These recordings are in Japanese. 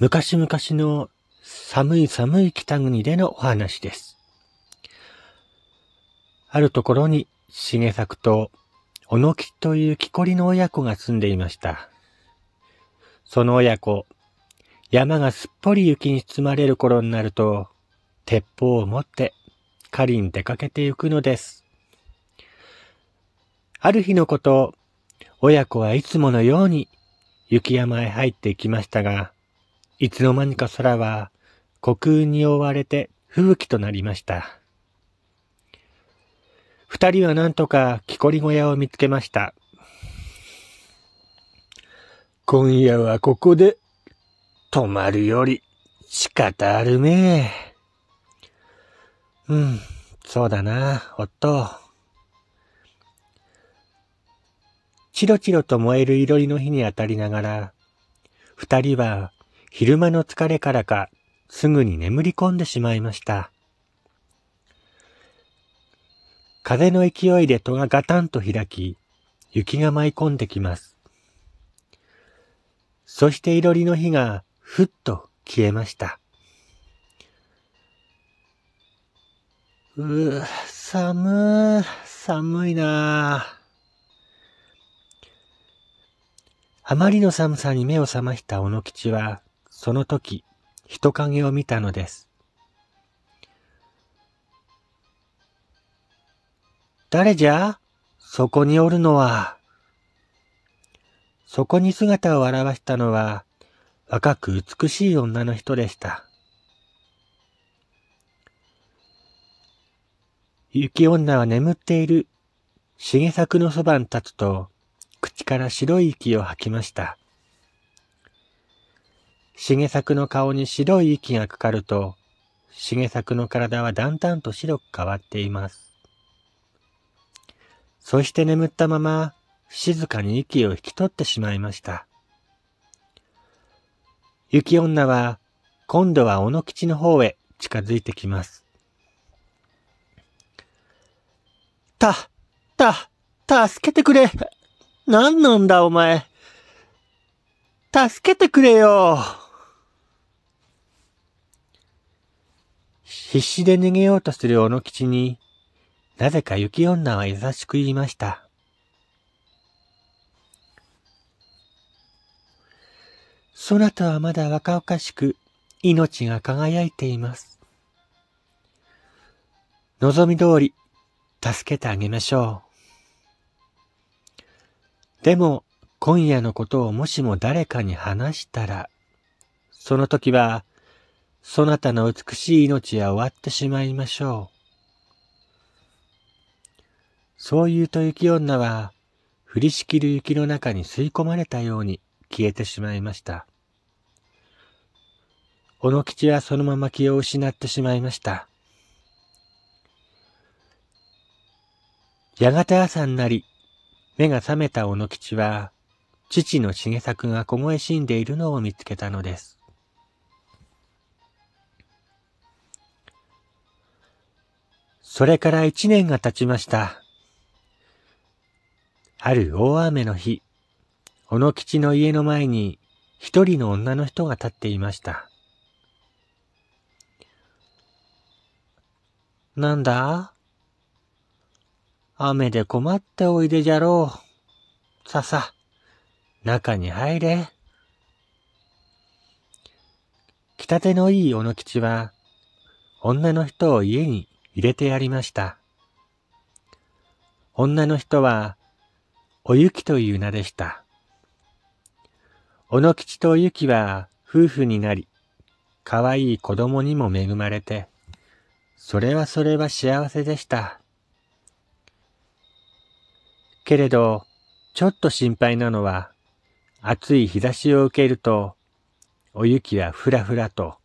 昔々の寒い寒い北国でのお話です。あるところに重作と小野吉という木こりの親子が住んでいました。その親子、山がすっぽり雪に包まれる頃になると、鉄砲を持って狩りに出かけて行くのです。ある日のこと、親子はいつものように雪山へ入っていきましたが、いつの間にか空は虚空に覆われて吹雪となりました。二人はなんとか木こり小屋を見つけました。今夜はここで泊まるより仕方あるね。うん、そうだな、夫。チロチロと燃える色りの火に当たりながら、二人は昼間の疲れからか、すぐに眠り込んでしまいました。風の勢いで戸がガタンと開き、雪が舞い込んできます。そしていろりの火がふっと消えました。うぅ、寒寒いなあまりの寒さに目を覚ました小野吉は、その時、人影を見たのです。誰じゃ？そこにおるのは。そこに姿を現したのは、若く美しい女の人でした。雪女は眠っている重作のそばに立つと、口から白い息を吐きました。重作の顔に白い息がかかると、重作の体はだんだんと白く変わっています。そして眠ったまま、静かに息を引き取ってしまいました。雪女は、今度は小野吉の方へ近づいてきます。た、た、助けてくれ何なんだお前。助けてくれよ必死で逃げようとする小野吉に、なぜか雪女は優しく言いました。そなたはまだ若々しく命が輝いています。望み通り助けてあげましょう。でも今夜のことをもしも誰かに話したら、その時はそなたの美しい命は終わってしまいましょう。そう言うと雪女は、降りしきる雪の中に吸い込まれたように消えてしまいました。小野吉はそのまま気を失ってしまいました。やがて朝になり、目が覚めた小野吉は、父の重作が凍え死んでいるのを見つけたのです。それから一年が経ちました。ある大雨の日、小野吉の家の前に一人の女の人が立っていました。なんだ？雨で困っておいでじゃろう。ささ、中に入れ。来たてのいい小野吉は、女の人を家に入れてやりました。女の人は、おゆきという名でした。小野吉とおゆきは夫婦になり、かわいい子供にも恵まれて、それはそれは幸せでした。けれど、ちょっと心配なのは、暑い日差しを受けると、おゆきはふらふらと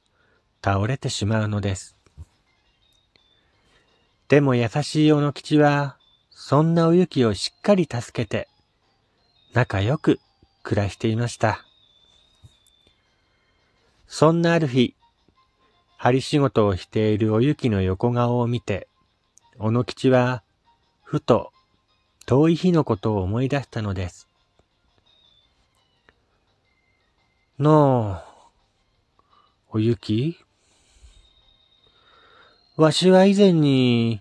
倒れてしまうのです。でも優しい小野吉は、そんなおゆきをしっかり助けて、仲良く暮らしていました。そんなある日、針仕事をしているおゆきの横顔を見て、小野吉は、ふと遠い日のことを思い出したのです。のう、おゆき？わしは以前に、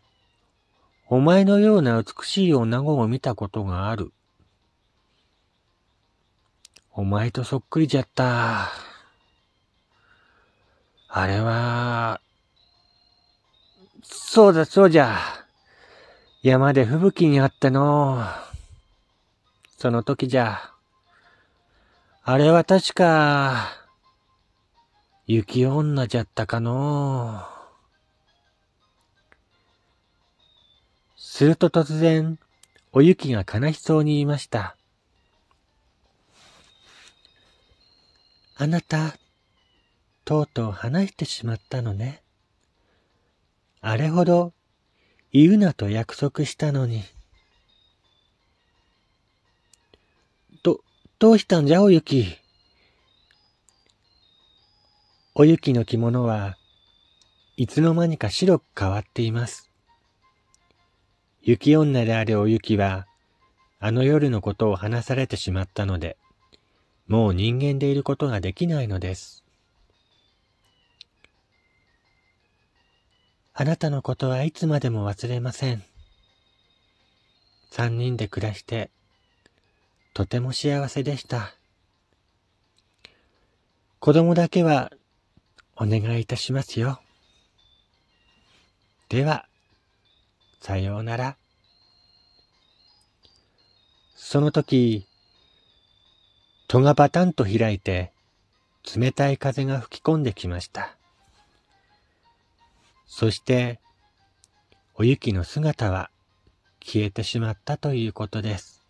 お前のような美しい女子を見たことがある。お前とそっくりじゃった。あれは、そうだそうじゃ。山で吹雪にあっての。その時じゃ。あれは確か、雪女じゃったかのすると突然、お雪が悲しそうに言いました。あなた、とうとう話してしまったのね。あれほど言うなと約束したのに。ど、どうしたんじゃおゆき？おゆきの着物はいつの間にか白く変わっています。雪女であるお雪は、あの夜のことを話されてしまったので、もう人間でいることができないのです。あなたのことはいつまでも忘れません。三人で暮らして、とても幸せでした。子供だけは、お願いいたしますよ。では、さようなら。その時、戸がバタンと開いて、冷たい風が吹き込んできました。そして、おゆきの姿は消えてしまったということです。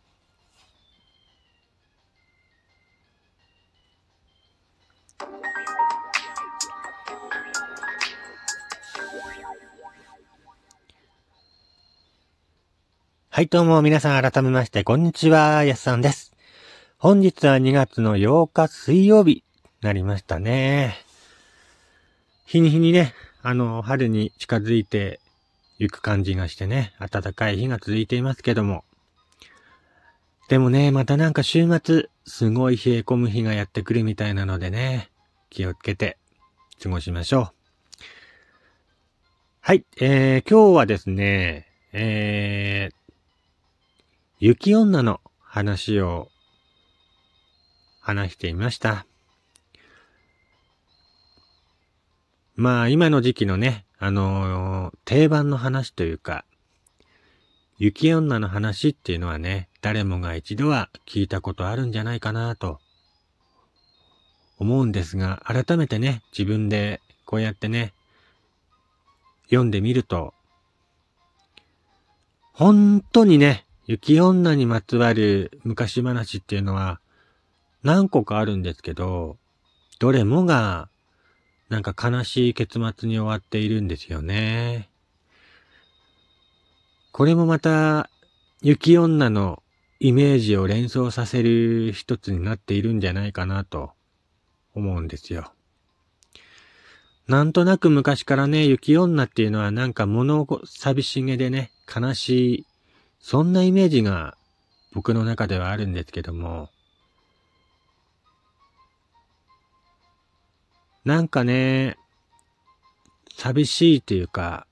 はい、どうも皆さん改めまして、こんにちは、やすさんです。本日は2月の8日水曜日、なりましたね。日に日にね、あの、春に近づいて行く感じがしてね、暖かい日が続いていますけども。でもね、またなんか週末、すごい冷え込む日がやってくるみたいなのでね、気をつけて過ごしましょう。はい、えー、今日はですね、えー、雪女の話を話していました。まあ今の時期のね、あのー、定番の話というか、雪女の話っていうのはね、誰もが一度は聞いたことあるんじゃないかなと思うんですが、改めてね、自分でこうやってね、読んでみると、本当にね、雪女にまつわる昔話っていうのは何個かあるんですけど、どれもがなんか悲しい結末に終わっているんですよね。これもまた雪女のイメージを連想させる一つになっているんじゃないかなと思うんですよ。なんとなく昔からね、雪女っていうのはなんか物寂しげでね、悲しいそんなイメージが僕の中ではあるんですけども、なんかね、寂しいっていうか、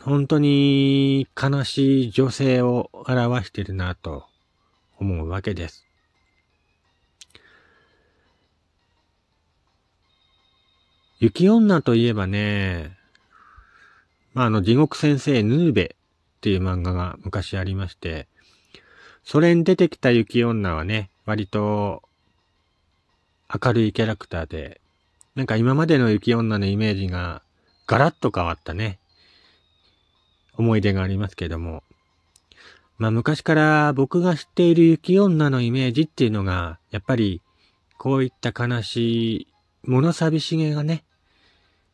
本当に悲しい女性を表してるなと思うわけです。雪女といえばね、まあ、あの、地獄先生ヌーベっていう漫画が昔ありまして、それに出てきた雪女はね、割と明るいキャラクターで、なんか今までの雪女のイメージがガラッと変わったね、思い出がありますけども、まあ昔から僕が知っている雪女のイメージっていうのが、やっぱりこういった悲しい、物寂しげがね、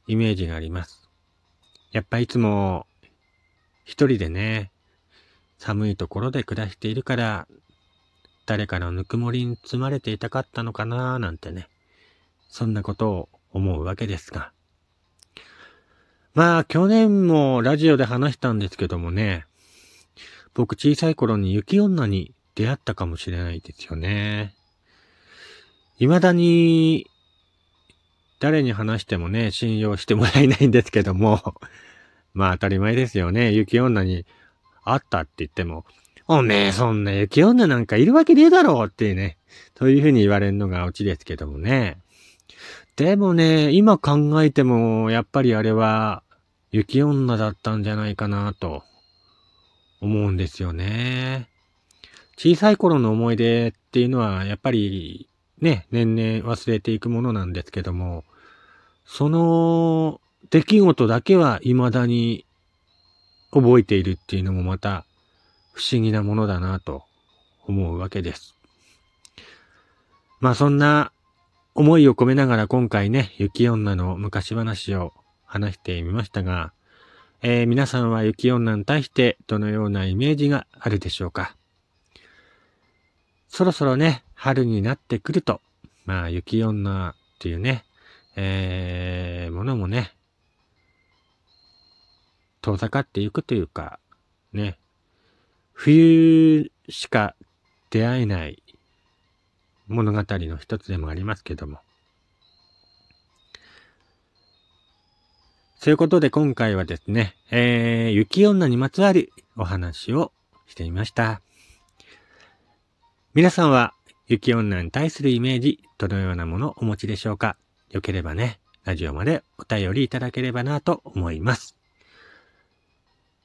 イメージがあります。やっぱいつも一人でね、寒いところで暮らしているから、誰かのぬくもりに包まれていたかったのかなーなんてね、そんなことを思うわけですが。まあ、去年もラジオで話したんですけどもね、僕小さい頃に雪女に出会ったかもしれないですよね。未だに誰に話してもね、信用してもらえないんですけども、まあ当たり前ですよね。雪女に会ったって言っても、おめえそんな雪女なんかいるわけねえだろうってね、そういうふうに言われるのがオチですけどもね。でもね、今考えても、やっぱりあれは、雪女だったんじゃないかなと、思うんですよね。小さい頃の思い出っていうのは、やっぱり、ね、年々忘れていくものなんですけども、その出来事だけは未だに覚えているっていうのもまた不思議なものだなと思うわけです。まあそんな思いを込めながら今回ね、雪女の昔話を話してみましたが、えー、皆さんは雪女に対してどのようなイメージがあるでしょうか？そろそろね、春になってくると、まあ雪女っていうね、えー、遠ざかっていくというか、ね、冬しか出会えない物語の一つでもありますけども。そういうことで今回はですね、えー、雪女にまつわるお話をしてみました。皆さんは雪女に対するイメージ、どのようなものをお持ちでしょうか？よければね、ラジオまでお便りいただければなと思います。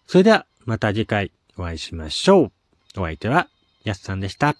それでは、また次回お会いしましょう。お相手は、やすさんでした。